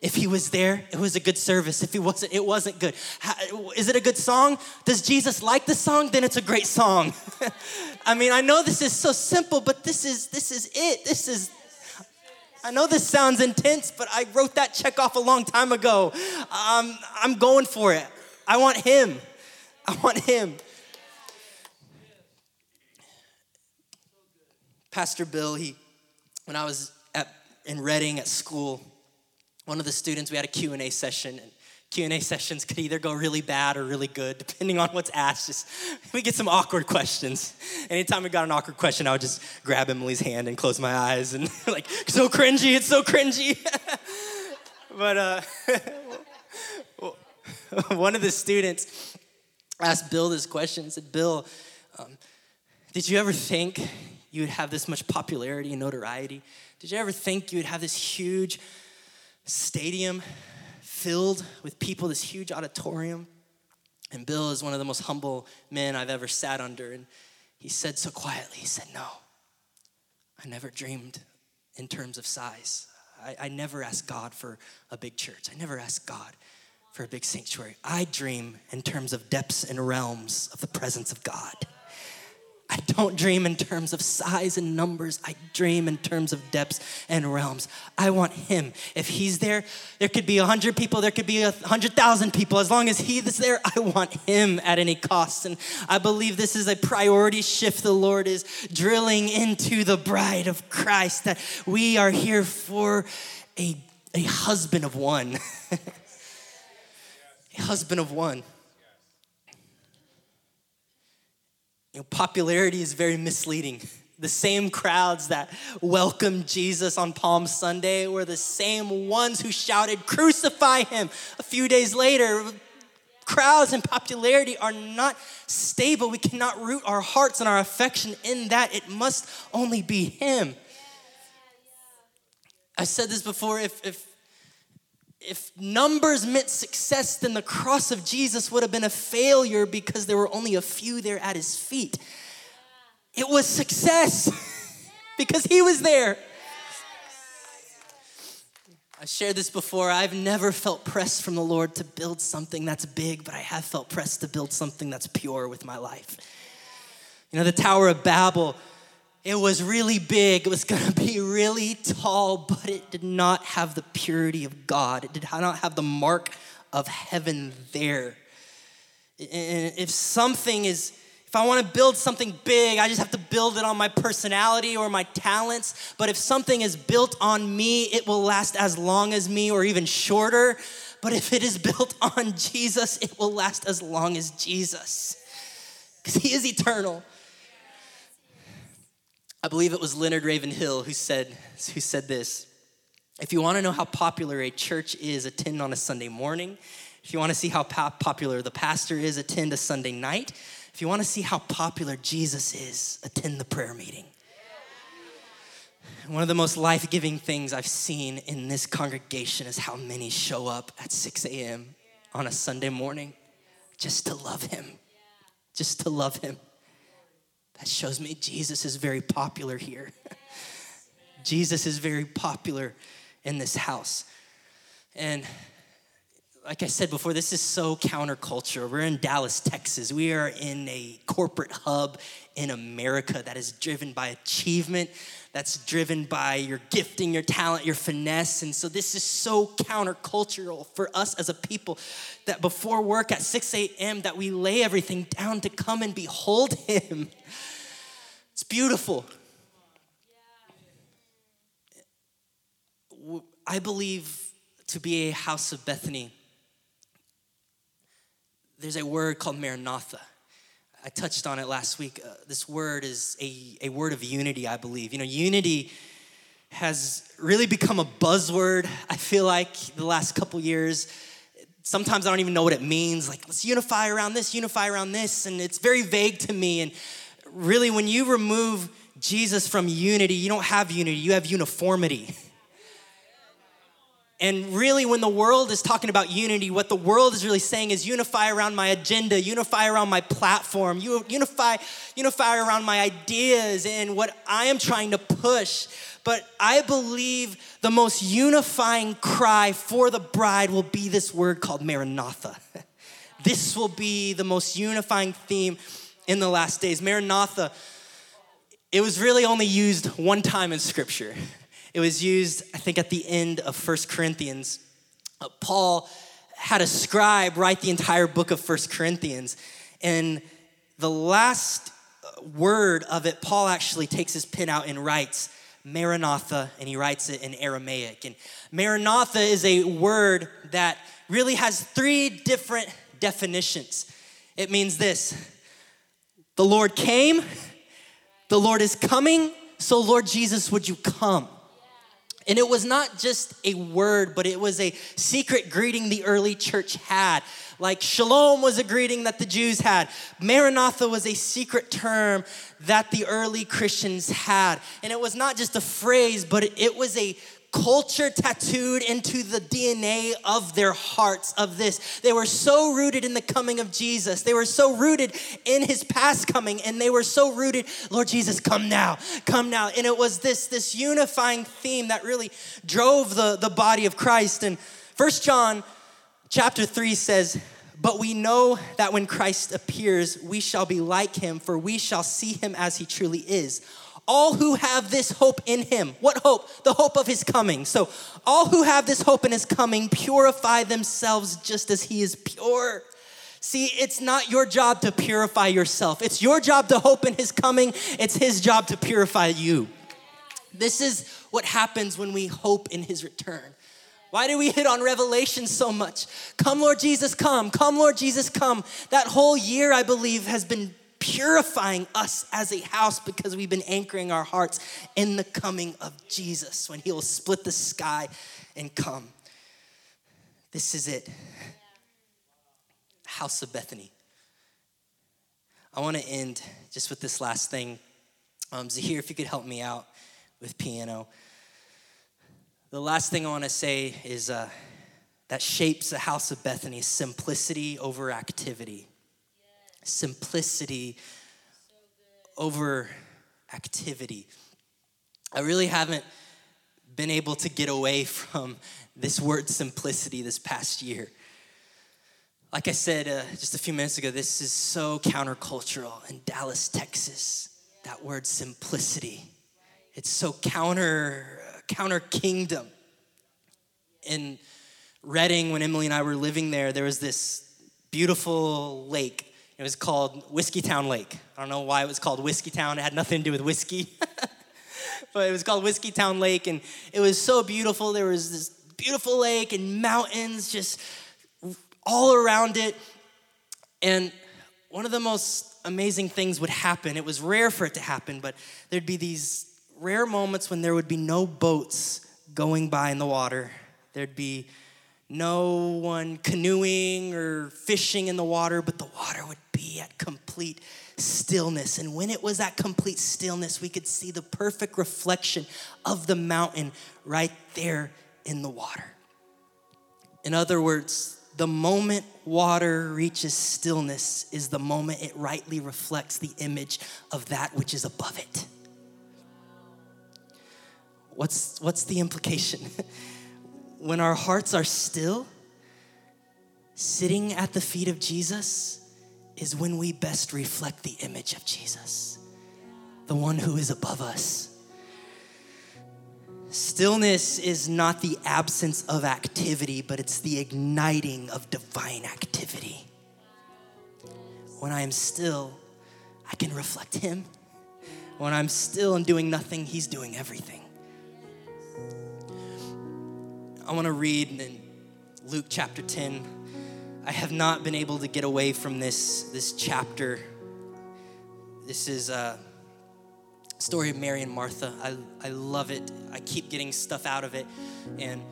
If he was there, it was a good service. If he wasn't, it wasn't good. How, is it a good song? Does Jesus like the song? Then it's a great song. I mean, I know this is so simple, but this is this is it. This is I know this sounds intense, but I wrote that check off a long time ago. Um, I'm going for it. I want him. I want him. Pastor Bill, he, when I was at, in Redding at school, one of the students, we had a Q&A session, and Q&A sessions could either go really bad or really good, depending on what's asked. Just, we get some awkward questions. Anytime we got an awkward question, I would just grab Emily's hand and close my eyes and like, so cringy, it's so cringy. but uh, one of the students asked Bill this question, said, Bill, um, did you ever think you would have this much popularity and notoriety? Did you ever think you would have this huge stadium filled with people, this huge auditorium. And Bill is one of the most humble men I've ever sat under. And he said so quietly, he said, No, I never dreamed in terms of size. I, I never asked God for a big church. I never asked God for a big sanctuary. I dream in terms of depths and realms of the presence of God. I don't dream in terms of size and numbers. I dream in terms of depths and realms. I want Him. If He's there, there could be a hundred people, there could be a hundred thousand people. As long as He is there, I want Him at any cost. And I believe this is a priority shift the Lord is drilling into the bride of Christ that we are here for a, a husband of one. a husband of one. You know, popularity is very misleading. The same crowds that welcomed Jesus on Palm Sunday were the same ones who shouted, Crucify him! A few days later, crowds and popularity are not stable. We cannot root our hearts and our affection in that. It must only be him. I said this before if, if if numbers meant success, then the cross of Jesus would have been a failure because there were only a few there at his feet. It was success because he was there. I shared this before. I've never felt pressed from the Lord to build something that's big, but I have felt pressed to build something that's pure with my life. You know, the Tower of Babel, it was really big, it was gonna be really tall, but it did not have the purity of God. It did not have the mark of heaven there. And if something is if I want to build something big, I just have to build it on my personality or my talents. But if something is built on me, it will last as long as me or even shorter. But if it is built on Jesus, it will last as long as Jesus because he is eternal. I believe it was Leonard Ravenhill who said, who said this. If you want to know how popular a church is, attend on a Sunday morning. If you want to see how popular the pastor is, attend a Sunday night. If you want to see how popular Jesus is, attend the prayer meeting. One of the most life giving things I've seen in this congregation is how many show up at 6 a.m. on a Sunday morning just to love Him. Just to love Him. That shows me Jesus is very popular here. Jesus is very popular in this house. And like I said before, this is so counterculture. We're in Dallas, Texas. We are in a corporate hub in America that is driven by achievement, that's driven by your gifting, your talent, your finesse. And so this is so countercultural for us as a people that before work at 6 a.m. that we lay everything down to come and behold him. It's beautiful. I believe to be a house of Bethany there's a word called Maranatha. I touched on it last week. Uh, this word is a, a word of unity, I believe. You know, unity has really become a buzzword, I feel like, the last couple years. Sometimes I don't even know what it means. Like, let's unify around this, unify around this. And it's very vague to me. And really, when you remove Jesus from unity, you don't have unity, you have uniformity. And really, when the world is talking about unity, what the world is really saying is unify around my agenda, unify around my platform, unify, unify around my ideas and what I am trying to push. But I believe the most unifying cry for the bride will be this word called Maranatha. this will be the most unifying theme in the last days. Maranatha, it was really only used one time in scripture. It was used, I think, at the end of First Corinthians. Uh, Paul had a scribe write the entire book of First Corinthians. And the last uh, word of it, Paul actually takes his pen out and writes Maranatha, and he writes it in Aramaic. And Maranatha is a word that really has three different definitions. It means this the Lord came, the Lord is coming, so Lord Jesus, would you come? And it was not just a word, but it was a secret greeting the early church had. Like shalom was a greeting that the Jews had. Maranatha was a secret term that the early Christians had. And it was not just a phrase, but it was a culture tattooed into the DNA of their hearts of this. They were so rooted in the coming of Jesus. They were so rooted in his past coming and they were so rooted, Lord Jesus, come now, come now. And it was this this unifying theme that really drove the the body of Christ. And First John chapter 3 says, but we know that when Christ appears, we shall be like him, for we shall see him as he truly is all who have this hope in him. What hope? The hope of his coming. So, all who have this hope in his coming purify themselves just as he is pure. See, it's not your job to purify yourself. It's your job to hope in his coming. It's his job to purify you. This is what happens when we hope in his return. Why do we hit on Revelation so much? Come, Lord Jesus, come. Come, Lord Jesus, come. That whole year, I believe, has been purifying us as a house because we've been anchoring our hearts in the coming of Jesus when he will split the sky and come. This is it. House of Bethany. I want to end just with this last thing. Um, Zahir, if you could help me out with piano. The last thing I want to say is uh, that shapes the house of Bethany simplicity over activity. Simplicity over activity. I really haven't been able to get away from this word simplicity this past year. Like I said uh, just a few minutes ago, this is so countercultural in Dallas, Texas. That word simplicity. It's so counter counter kingdom. In Redding, when Emily and I were living there, there was this beautiful lake. It was called Whiskeytown Lake. I don't know why it was called Whiskeytown. It had nothing to do with whiskey. but it was called Whiskeytown Lake, and it was so beautiful. There was this beautiful lake and mountains just all around it. And one of the most amazing things would happen. It was rare for it to happen, but there'd be these rare moments when there would be no boats going by in the water. There'd be no one canoeing or fishing in the water, but the water would be at complete stillness. And when it was at complete stillness, we could see the perfect reflection of the mountain right there in the water. In other words, the moment water reaches stillness is the moment it rightly reflects the image of that which is above it. What's, what's the implication? when our hearts are still, sitting at the feet of Jesus is when we best reflect the image of Jesus, the one who is above us. Stillness is not the absence of activity, but it's the igniting of divine activity. When I am still, I can reflect Him. When I'm still and doing nothing, He's doing everything. I want to read in Luke chapter 10. I have not been able to get away from this, this chapter. This is a story of Mary and Martha. I, I love it. I keep getting stuff out of it. And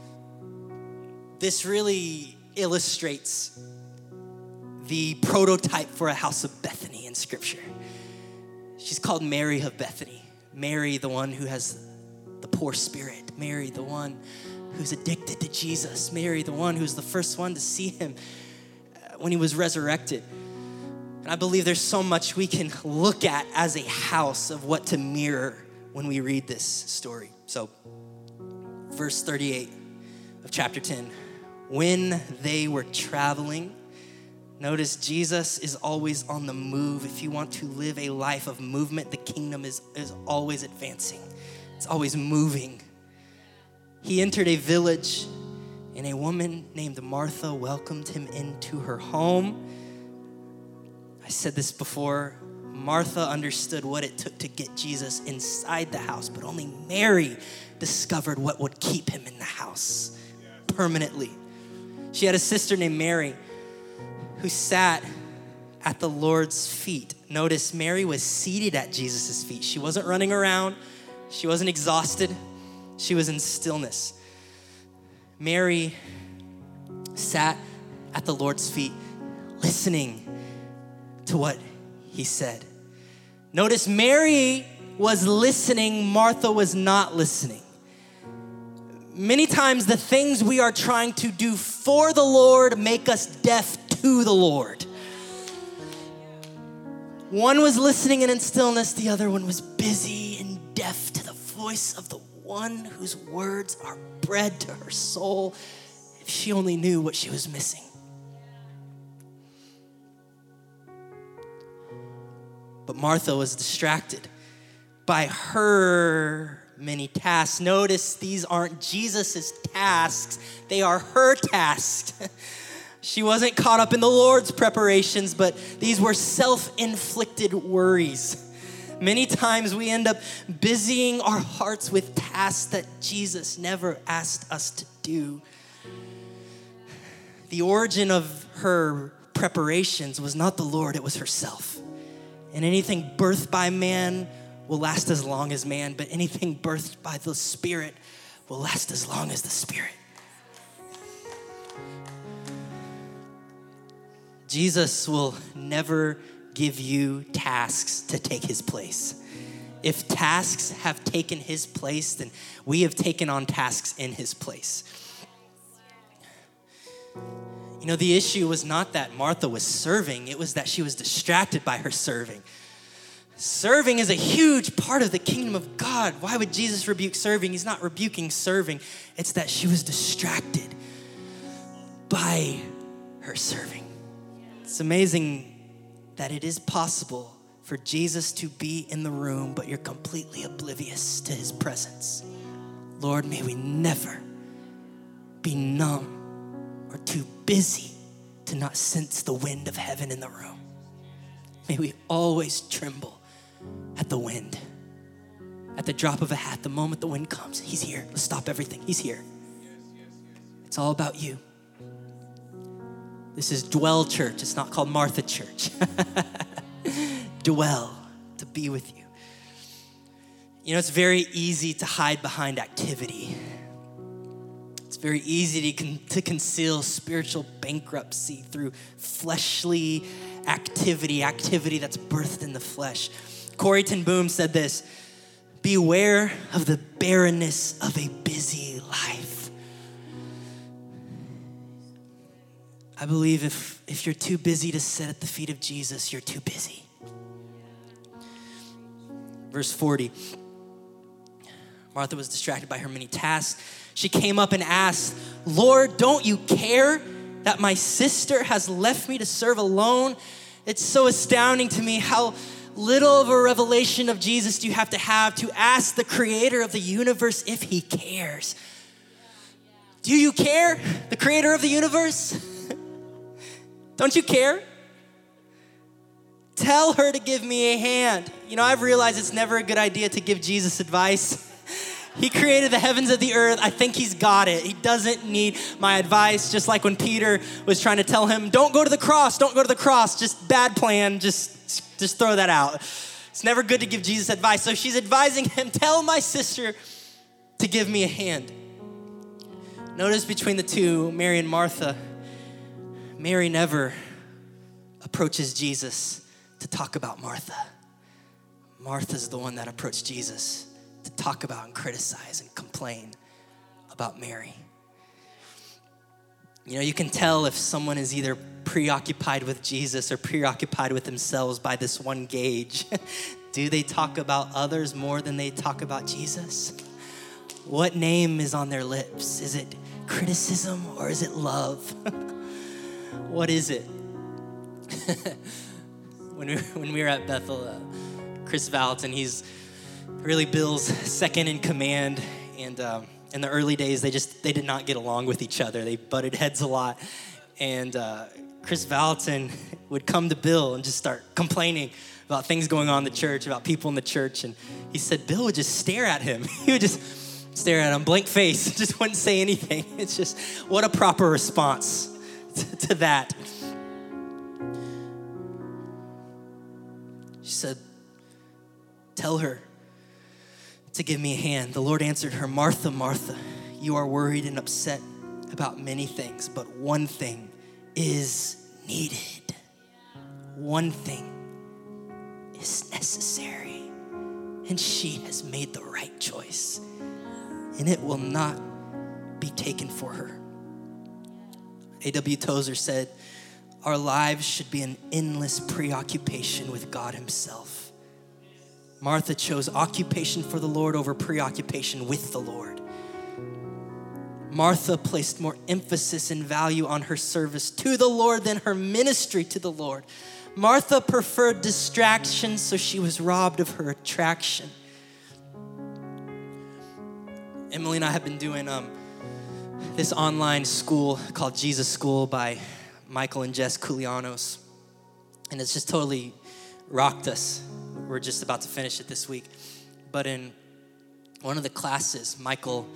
this really illustrates the prototype for a house of Bethany in Scripture. She's called Mary of Bethany. Mary, the one who has the poor spirit. Mary, the one who's addicted to Jesus. Mary, the one who's the first one to see him uh, when he was resurrected. And I believe there's so much we can look at as a house of what to mirror when we read this story. So, verse 38 of chapter 10 when they were traveling, Notice Jesus is always on the move. If you want to live a life of movement, the kingdom is, is always advancing, it's always moving he entered a village, and a woman named Martha welcomed him into her home. I said this before. Martha understood what it took to get Jesus inside the house, but only Mary discovered what would keep him in the house permanently. She had a sister named Mary who sat at the Lord's feet. Notice Mary was seated at Jesus' feet. She wasn't running around, she wasn't exhausted. She was in stillness. Mary sat at the Lord's feet, listening to what he said. Notice Mary was listening, Martha was not listening. Many times, the things we are trying to do for the Lord make us deaf to the Lord. One was listening and in stillness, the other one was busy and deaf to the voice of the one whose words are bread to her soul if she only knew what she was missing. But Martha was distracted by her many tasks. Notice these aren't Jesus's tasks, they are her tasks. she wasn't caught up in the Lord's preparations, but these were self inflicted worries. Many times we end up busying our hearts with tasks that Jesus never asked us to do. The origin of her preparations was not the Lord, it was herself. And anything birthed by man will last as long as man, but anything birthed by the Spirit will last as long as the Spirit. Jesus will never give you tasks to take his place. If tasks have taken his place, then we have taken on tasks in his place. You know, the issue was not that Martha was serving, it was that she was distracted by her serving. Serving is a huge part of the kingdom of God. Why would Jesus rebuke serving? He's not rebuking serving, it's that she was distracted by her serving. It's amazing that it is possible for Jesus to be in the room, but you're completely oblivious to his presence. Lord, may we never be numb or too busy to not sense the wind of heaven in the room. May we always tremble at the wind. At the drop of a hat, the moment the wind comes, He's here. Let's stop everything. He's here. It's all about you. This is Dwell Church. It's not called Martha Church. Dwell, to be with you. You know, it's very easy to hide behind activity. It's very easy to, con- to conceal spiritual bankruptcy through fleshly activity, activity that's birthed in the flesh. Corrie ten Boom said this Beware of the barrenness of a busy life. I believe if, if you're too busy to sit at the feet of Jesus, you're too busy. Verse 40 Martha was distracted by her many tasks. She came up and asked, Lord, don't you care that my sister has left me to serve alone? It's so astounding to me how little of a revelation of Jesus do you have to have to ask the creator of the universe if he cares. Do you care, the creator of the universe? Don't you care? Tell her to give me a hand. You know, I've realized it's never a good idea to give Jesus advice. He created the heavens and the earth. I think he's got it. He doesn't need my advice. Just like when Peter was trying to tell him, "Don't go to the cross. Don't go to the cross." Just bad plan. Just just throw that out. It's never good to give Jesus advice. So she's advising him, "Tell my sister to give me a hand." Notice between the two, Mary and Martha, Mary never approaches Jesus to talk about Martha. Martha's the one that approached Jesus to talk about and criticize and complain about Mary. You know, you can tell if someone is either preoccupied with Jesus or preoccupied with themselves by this one gauge. Do they talk about others more than they talk about Jesus? What name is on their lips? Is it criticism or is it love? what is it? when, we, when we were at Bethel, uh, Kris Vallotton, he's really Bill's second in command. And um, in the early days, they just they did not get along with each other. They butted heads a lot. And uh, Kris Vallotton would come to Bill and just start complaining about things going on in the church, about people in the church. And he said Bill would just stare at him. He would just stare at him, blank face, just wouldn't say anything. It's just what a proper response to, that. She said, Tell her to give me a hand. The Lord answered her, Martha, Martha, you are worried and upset about many things, but one thing is needed. One thing is necessary. And she has made the right choice, and it will not be taken for her. A.W. Tozer said, Our lives should be an endless preoccupation with God Himself. Martha chose occupation for the Lord over preoccupation with the Lord. Martha placed more emphasis and value on her service to the Lord than her ministry to the Lord. Martha preferred distraction, so she was robbed of her attraction. Emily and I have been doing um, this online school called Jesus School by Michael and Jess Koulianos, and it's just totally rocked us. We're just about to finish it this week. But in one of the classes, Michael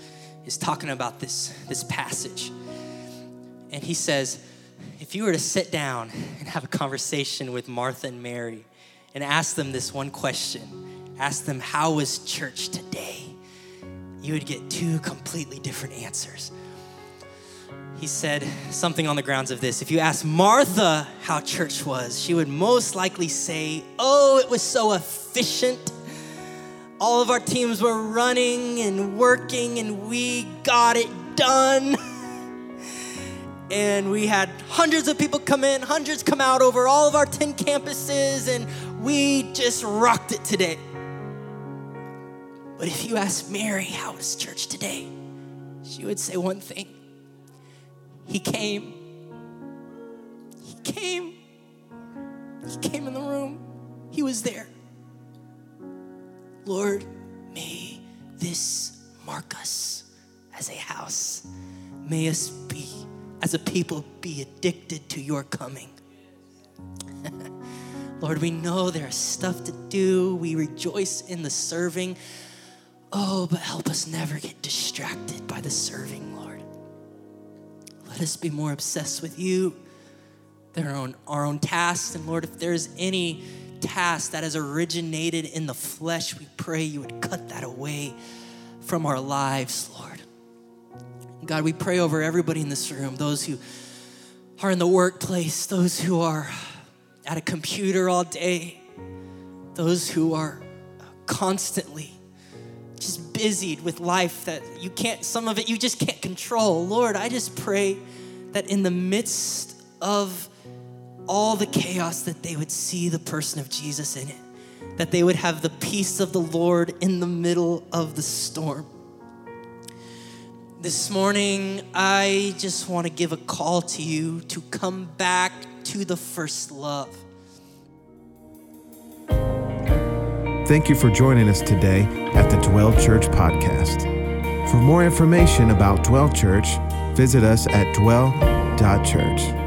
is talking about this, this passage. And he says, if you were to sit down and have a conversation with Martha and Mary and ask them this one question, ask them, How was church today? You would get two completely different answers he said something on the grounds of this. If you ask Martha how church was, she would most likely say, Oh, it was so efficient. All of our teams were running and working, and we got it done. and we had hundreds of people come in, hundreds come out over all of our 10 campuses, and we just rocked it today. But if you ask Mary, how is church today? She would say one thing He came. He came. He came in the room. He was there. Lord, may this mark us as a house. May us be, as a people, be addicted to your coming. Lord, we know there's stuff to do. We rejoice in the serving. Oh, but help us never get distracted by the serving. Let us be more obsessed with you than our own, our own tasks. And Lord, if there's any task that has originated in the flesh, we pray you would cut that away from our lives, Lord. God, we pray over everybody in this room, those who are in the workplace, those who are at a computer all day, those who are constantly busied with life that you can't, some of it you just can't control. Lord, I just pray that in the midst of all the chaos, that they would see the person of Jesus in it, that they would have the peace of the Lord in the middle of the storm. This morning, I just want to give a call to you to come back to the first love. Thank you for joining us today at the Dwell Church podcast. For more information about Dwell Church, visit us at dwell.church.